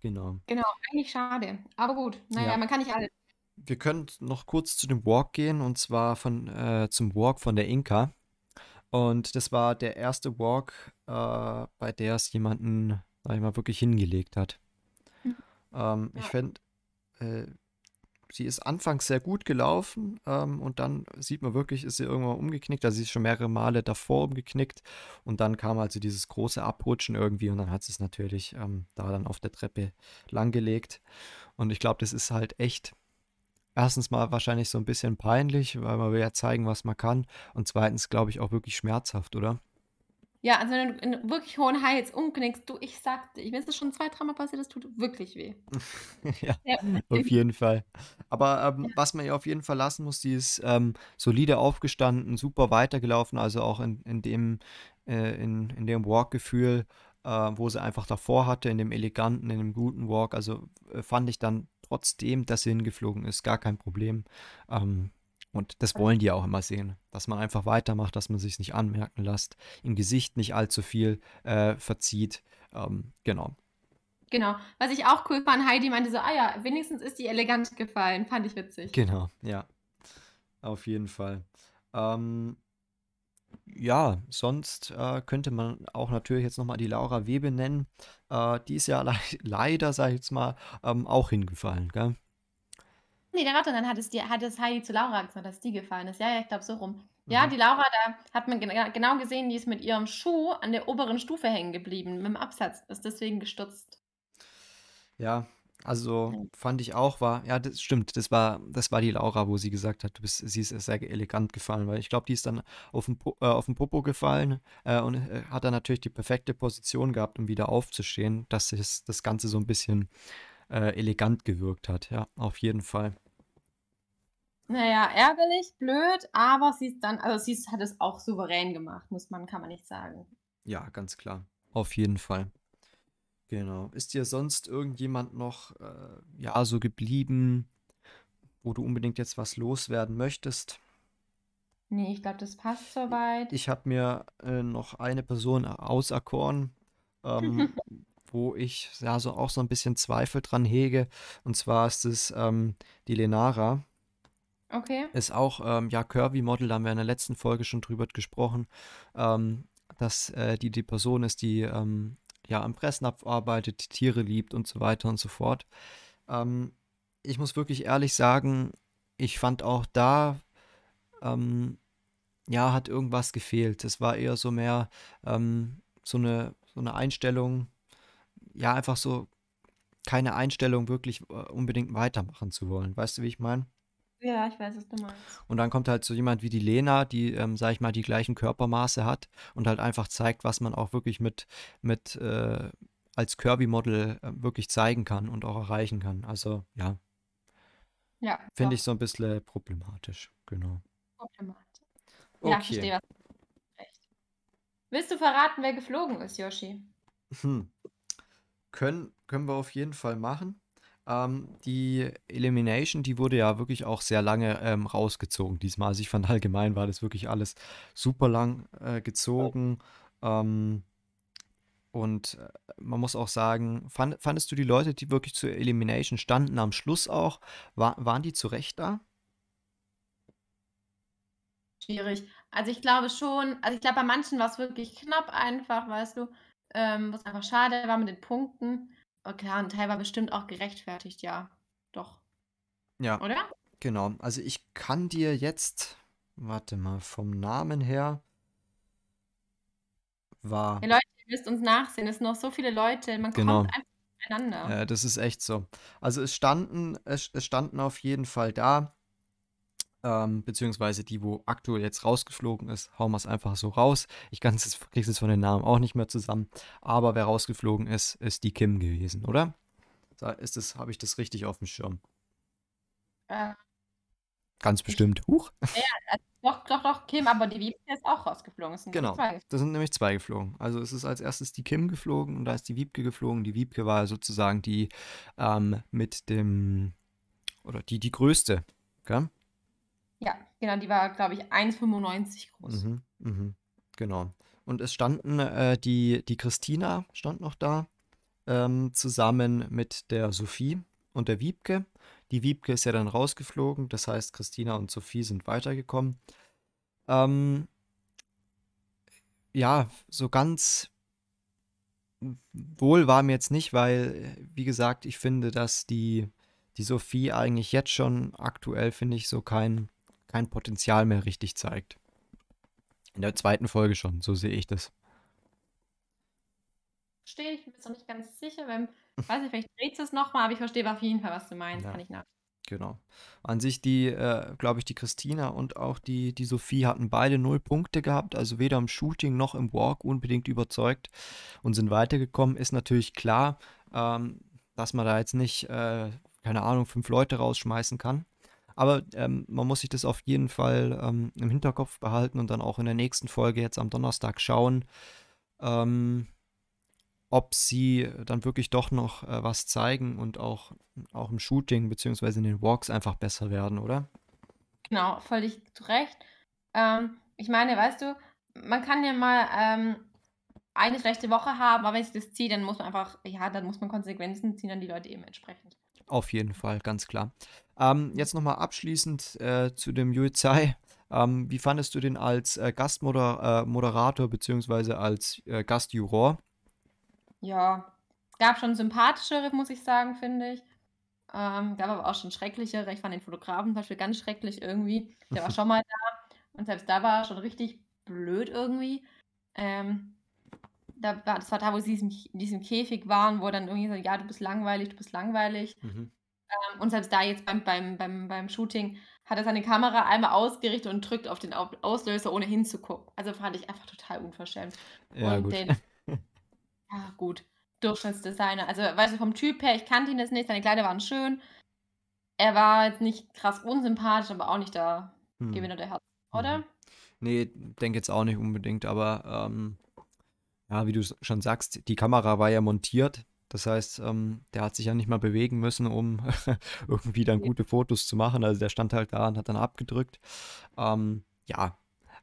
Genau. Genau, eigentlich schade. Aber gut, naja, Ja. man kann nicht alles. Wir können noch kurz zu dem Walk gehen und zwar von, äh, zum Walk von der Inka. Und das war der erste Walk, äh, bei der es jemanden, sag ich mal, wirklich hingelegt hat. Mhm. Ähm, Ich Ja. fände, äh, sie ist anfangs sehr gut gelaufen ähm, und dann sieht man wirklich, ist sie irgendwann umgeknickt. Also sie ist schon mehrere Male davor umgeknickt und dann kam also dieses große Abrutschen irgendwie und dann hat sie es natürlich ähm, da dann auf der Treppe langgelegt. Und ich glaube, das ist halt echt erstens mal wahrscheinlich so ein bisschen peinlich, weil man will ja zeigen, was man kann. Und zweitens, glaube ich, auch wirklich schmerzhaft, oder? Ja, also wenn du in wirklich hohen Heights umknickst, du, ich sagte, ich, ist das schon zwei, dreimal passiert, das tut wirklich weh. Ja, Ja. auf jeden Fall. Aber ähm, was man ihr auf jeden Fall lassen muss, die ist ähm, solide aufgestanden, super weitergelaufen, also auch in, in dem, äh, in, in dem Walk-Gefühl, äh, wo sie einfach davor hatte, in dem eleganten, in dem guten Walk. Also äh, fand ich dann trotzdem, dass sie hingeflogen ist, gar kein Problem. Ähm, und das wollen die auch immer sehen, dass man einfach weitermacht, dass man sich nicht anmerken lässt, im Gesicht nicht allzu viel äh, verzieht. Ähm, genau. Genau. Was ich auch cool fand, Heidi meinte so, ah ja, wenigstens ist die elegant gefallen. Fand ich witzig. Genau, ja. Auf jeden Fall. Ähm, ja, sonst äh, könnte man auch natürlich jetzt nochmal die Laura Webe nennen. Äh, die ist ja le leider, sag ich jetzt mal, ähm, auch hingefallen, gell? Nee, der warte, dann hat es, die, hat es Heidi zu Laura gesagt, dass die gefallen ist. Ja, ja, ich glaube so rum. Ja, Mhm. die Laura, da hat man gen genau gesehen, die ist mit ihrem Schuh an der oberen Stufe hängen geblieben, mit dem Absatz, ist deswegen gestürzt. Ja, also fand ich auch, war, ja, das stimmt, das war, das war die Laura, wo sie gesagt hat, du bist, sie ist sehr elegant gefallen, weil ich glaube, die ist dann auf den, Po- äh, auf den Popo gefallen äh, und äh, hat dann natürlich die perfekte Position gehabt, um wieder aufzustehen, dass es, das Ganze so ein bisschen äh, elegant gewirkt hat, ja, auf jeden Fall. Naja, ärgerlich, blöd, aber sie ist dann, also sie ist- hat es auch souverän gemacht, muss man, kann man nicht sagen. Ja, ganz klar. Auf jeden Fall. Genau. Ist dir sonst irgendjemand noch, äh, ja, so geblieben, wo du unbedingt jetzt was loswerden möchtest? Nee, ich glaube, das passt soweit. Ich habe mir äh, noch eine Person auserkoren, ähm, wo ich ja so auch so ein bisschen Zweifel dran hege. Und zwar ist es ähm, die Lenara. Okay. Ist auch ähm, ja Curvy-Model, da haben wir in der letzten Folge schon drüber gesprochen, ähm, dass äh, die die Person ist, die ähm, ja am Fressnapf arbeitet, die Tiere liebt und so weiter und so fort. Ähm, ich muss wirklich ehrlich sagen, ich fand auch da, ähm, ja, hat irgendwas gefehlt. Es war eher so mehr ähm, so eine, so eine Einstellung, ja, einfach so keine Einstellung, wirklich äh, unbedingt weitermachen zu wollen. Weißt du, wie ich meine? Ja, ich weiß, was du meinst. Und dann kommt halt so jemand wie die Lena, die, ähm, sag ich mal, die gleichen Körpermaße hat und halt einfach zeigt, was man auch wirklich mit, mit äh, als Curvy-Model äh, wirklich zeigen kann und auch erreichen kann. Also ja, Ja, finde ich so ein bisschen problematisch. Genau. problematisch. Ja, Okay. verstehe was. Recht. Willst du verraten, wer geflogen ist, Yoshi? Hm. Können, können wir auf jeden Fall machen. Ähm, die Elimination, die wurde ja wirklich auch sehr lange ähm, rausgezogen diesmal. Also ich fand allgemein war das wirklich alles super lang äh, gezogen. Ähm, und äh, man muss auch sagen, fand, fandest du die Leute, die wirklich zur Elimination standen, am Schluss auch, war, waren die zu Recht da? Schwierig. Also ich glaube schon, also ich glaube, bei manchen war es wirklich knapp einfach, weißt du, ähm, was einfach schade war mit den Punkten. Okay, ein Teil war bestimmt auch gerechtfertigt, ja. Doch, Ja, oder? genau. Also ich kann dir jetzt, warte mal, vom Namen her, war. Ja, Leute, ihr müsst uns nachsehen. Es sind noch so viele Leute. Man Genau. kommt einfach miteinander. Äh, das ist echt so. Also es standen, es, es standen auf jeden Fall da, ähm, beziehungsweise die, wo aktuell jetzt rausgeflogen ist, hauen wir es einfach so raus. Ich kann es, krieg's jetzt von den Namen auch nicht mehr zusammen. Aber wer rausgeflogen ist, ist die Kim gewesen, oder? Da ist es, habe ich das richtig auf dem Schirm. Äh, Ganz bestimmt. Huch. doch, doch, doch, Kim, aber die Wiebke ist auch rausgeflogen. Es sind Genau. zwei. Da sind nämlich zwei geflogen. Also es ist als erstes die Kim geflogen und da ist die Wiebke geflogen. Die Wiebke war sozusagen die ähm, mit dem, oder die, die größte. Gell? Ja, genau, die war, glaube ich, 1,95 groß. Mhm, mhm, genau. Und es standen äh, die, die Christina stand noch da, ähm, zusammen mit der Sophie und der Wiebke. Die Wiebke ist ja dann rausgeflogen, das heißt, Christina und Sophie sind weitergekommen. Ähm, ja, so ganz wohl war mir jetzt nicht, weil, wie gesagt, ich finde, dass die, die Sophie eigentlich jetzt schon aktuell, finde ich, so kein, kein Potenzial mehr richtig zeigt. In der zweiten Folge schon, so sehe ich das. Verstehe ich, bin mir jetzt noch nicht ganz sicher. Wenn, weiß nicht, vielleicht dreht es nochmal, aber ich verstehe auf jeden Fall, was du meinst. Ja. Kann ich nach. Genau. An sich die, äh, glaube ich, die Christina und auch die, die Sophie hatten beide null Punkte gehabt, also weder im Shooting noch im Walk unbedingt überzeugt und sind weitergekommen. Ist natürlich klar, ähm, dass man da jetzt nicht, äh, keine Ahnung, fünf Leute rausschmeißen kann. Aber ähm, man muss sich das auf jeden Fall ähm, im Hinterkopf behalten und dann auch in der nächsten Folge jetzt am Donnerstag schauen, ähm, ob sie dann wirklich doch noch äh, was zeigen und auch, auch im Shooting beziehungsweise in den Walks einfach besser werden, oder? Genau, völlig zu Recht. Ähm, ich meine, weißt du, man kann ja mal ähm, eine schlechte Woche haben, aber wenn sich das zieht, dann muss man einfach, ja, dann muss man Konsequenzen ziehen, dann die Leute eben entsprechend. Auf jeden Fall, ganz klar. Ähm, jetzt nochmal abschließend äh, zu dem Yui Tsai. Ähm, wie fandest du den als äh, Gastmoderator äh, Moderator beziehungsweise als äh, Gastjuror? Ja, es gab schon sympathischere, muss ich sagen, finde ich. Ähm, gab aber auch schon schrecklichere. Ich fand den Fotografen zum Beispiel ganz schrecklich irgendwie. Der war schon mal da und selbst da war er schon richtig blöd irgendwie. Ähm, da war, das war da, wo sie in diesem, in diesem Käfig waren, wo dann irgendwie so, ja, du bist langweilig, du bist langweilig. Mhm. Ähm, und selbst da jetzt beim, beim, beim, beim Shooting hat er seine Kamera einmal ausgerichtet und drückt auf den Au- Auslöser, ohne hinzugucken. Also fand ich einfach total unverschämt. Ja, und gut. den, ja, gut. Durchschnittsdesigner. Also, weißt du, vom Typ her, ich kannte ihn jetzt nicht, seine Kleider waren schön. Er war jetzt nicht krass unsympathisch, aber auch nicht der Hm. Gewinner der Herzen, Mhm. oder? Nee, denke jetzt auch nicht unbedingt, aber ähm, ja, wie du schon sagst, die Kamera war ja montiert. Das heißt, ähm, der hat sich ja nicht mal bewegen müssen, um irgendwie dann gute Fotos zu machen. Also der stand halt da und hat dann abgedrückt. Ähm, ja,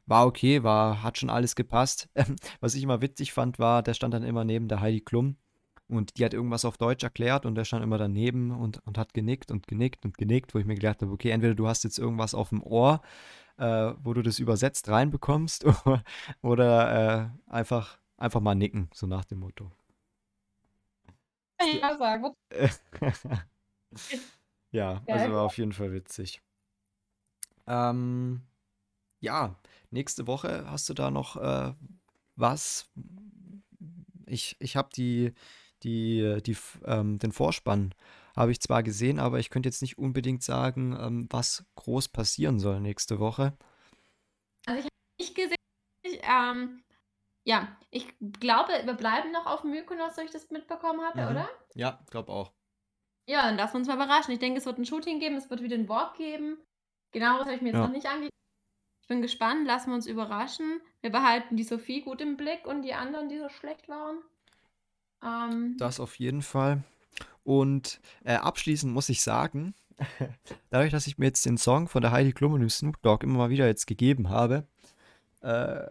war okay, war, hat schon alles gepasst. Was ich immer witzig fand, war, der stand dann immer neben der Heidi Klum und die hat irgendwas auf Deutsch erklärt und der stand immer daneben und, und hat genickt und genickt und genickt, wo ich mir gedacht habe, okay, entweder du hast jetzt irgendwas auf dem Ohr, äh, wo du das übersetzt reinbekommst oder äh, einfach, einfach mal nicken, so nach dem Motto. Auch sagen. ja, also war auf jeden Fall witzig. Ähm, ja, nächste Woche hast du da noch äh, was? Ich, ich habe die, die, die, ähm, den Vorspann habe ich zwar gesehen, aber ich könnte jetzt nicht unbedingt sagen, ähm, was groß passieren soll nächste Woche. Also, ich habe nicht gesehen. Ich, ähm, ja, ich glaube, wir bleiben noch auf Mykonos, so ich das mitbekommen habe, Mhm. oder? Ja, glaube auch. Ja, dann lassen wir uns mal überraschen. Ich denke, es wird ein Shooting geben, es wird wieder ein Walk geben. Genau, das habe ich mir jetzt Ja. noch nicht angeguckt. Ich bin gespannt, lassen wir uns überraschen. Wir behalten die Sophie gut im Blick und die anderen, die so schlecht waren. Ähm, Das auf jeden Fall. Und äh, abschließend muss ich sagen, dadurch, dass ich mir jetzt den Song von der Heidi Klum und dem Snoop Dogg immer mal wieder jetzt gegeben habe, äh,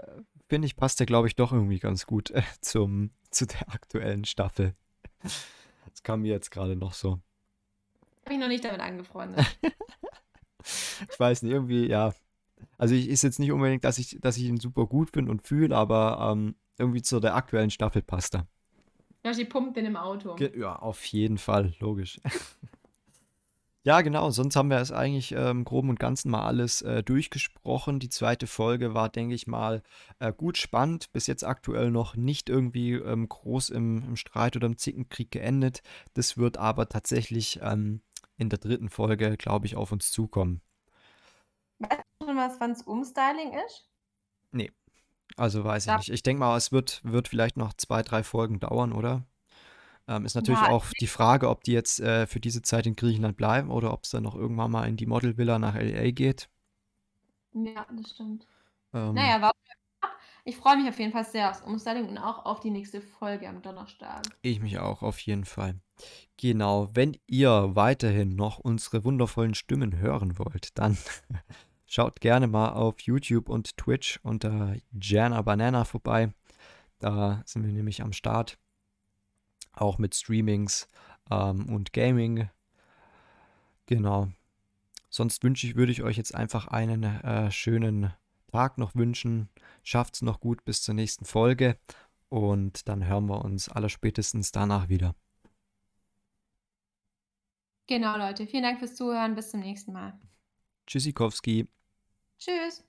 finde ich, passt der, glaube ich, doch irgendwie ganz gut äh, zum, zu der aktuellen Staffel. Das kam mir jetzt gerade noch so. habe ich noch nicht damit angefreundet. Ich weiß nicht, irgendwie, ja. Also ich ist jetzt nicht unbedingt, dass ich, dass ich ihn super gut finde und fühle, aber ähm, irgendwie zu der aktuellen Staffel passt er. Ja, die pumpt den im Auto. Ge ja, auf jeden Fall, logisch. Ja, genau. Sonst haben wir es eigentlich äh, im Groben und Ganzen mal alles äh, durchgesprochen. Die zweite Folge war, denke ich mal, äh, gut spannend. Bis jetzt aktuell noch nicht irgendwie ähm, groß im, im, Streit oder im Zickenkrieg geendet. Das wird aber tatsächlich ähm, in der dritten Folge, glaube ich, auf uns zukommen. Weißt du schon was, wann es Umstyling ist? Nee. Also weiß ich nicht. Ich denke mal, es wird, wird vielleicht noch zwei, drei Folgen dauern, oder? Ähm, ist natürlich ja. auch die Frage, ob die jetzt äh, für diese Zeit in Griechenland bleiben oder ob es dann noch irgendwann mal in die Modelvilla nach LA geht. Ja, das stimmt. Ähm, naja, war ich freue mich auf jeden Fall sehr aufs Umstyling und auch auf die nächste Folge am Donnerstag. Ich mich auch, auf jeden Fall. Genau, wenn ihr weiterhin noch unsere wundervollen Stimmen hören wollt, dann schaut gerne mal auf YouTube und Twitch unter Jana Banana vorbei. Da sind wir nämlich am Start auch mit Streamings ähm, und Gaming. Genau. Sonst wünsche ich, würde ich euch jetzt einfach einen äh, schönen Tag noch wünschen. Schafft es noch gut bis zur nächsten Folge und dann hören wir uns allerspätestens danach wieder. Genau, Leute. Vielen Dank fürs Zuhören. Bis zum nächsten Mal. Tschüssikowski. Tschüss.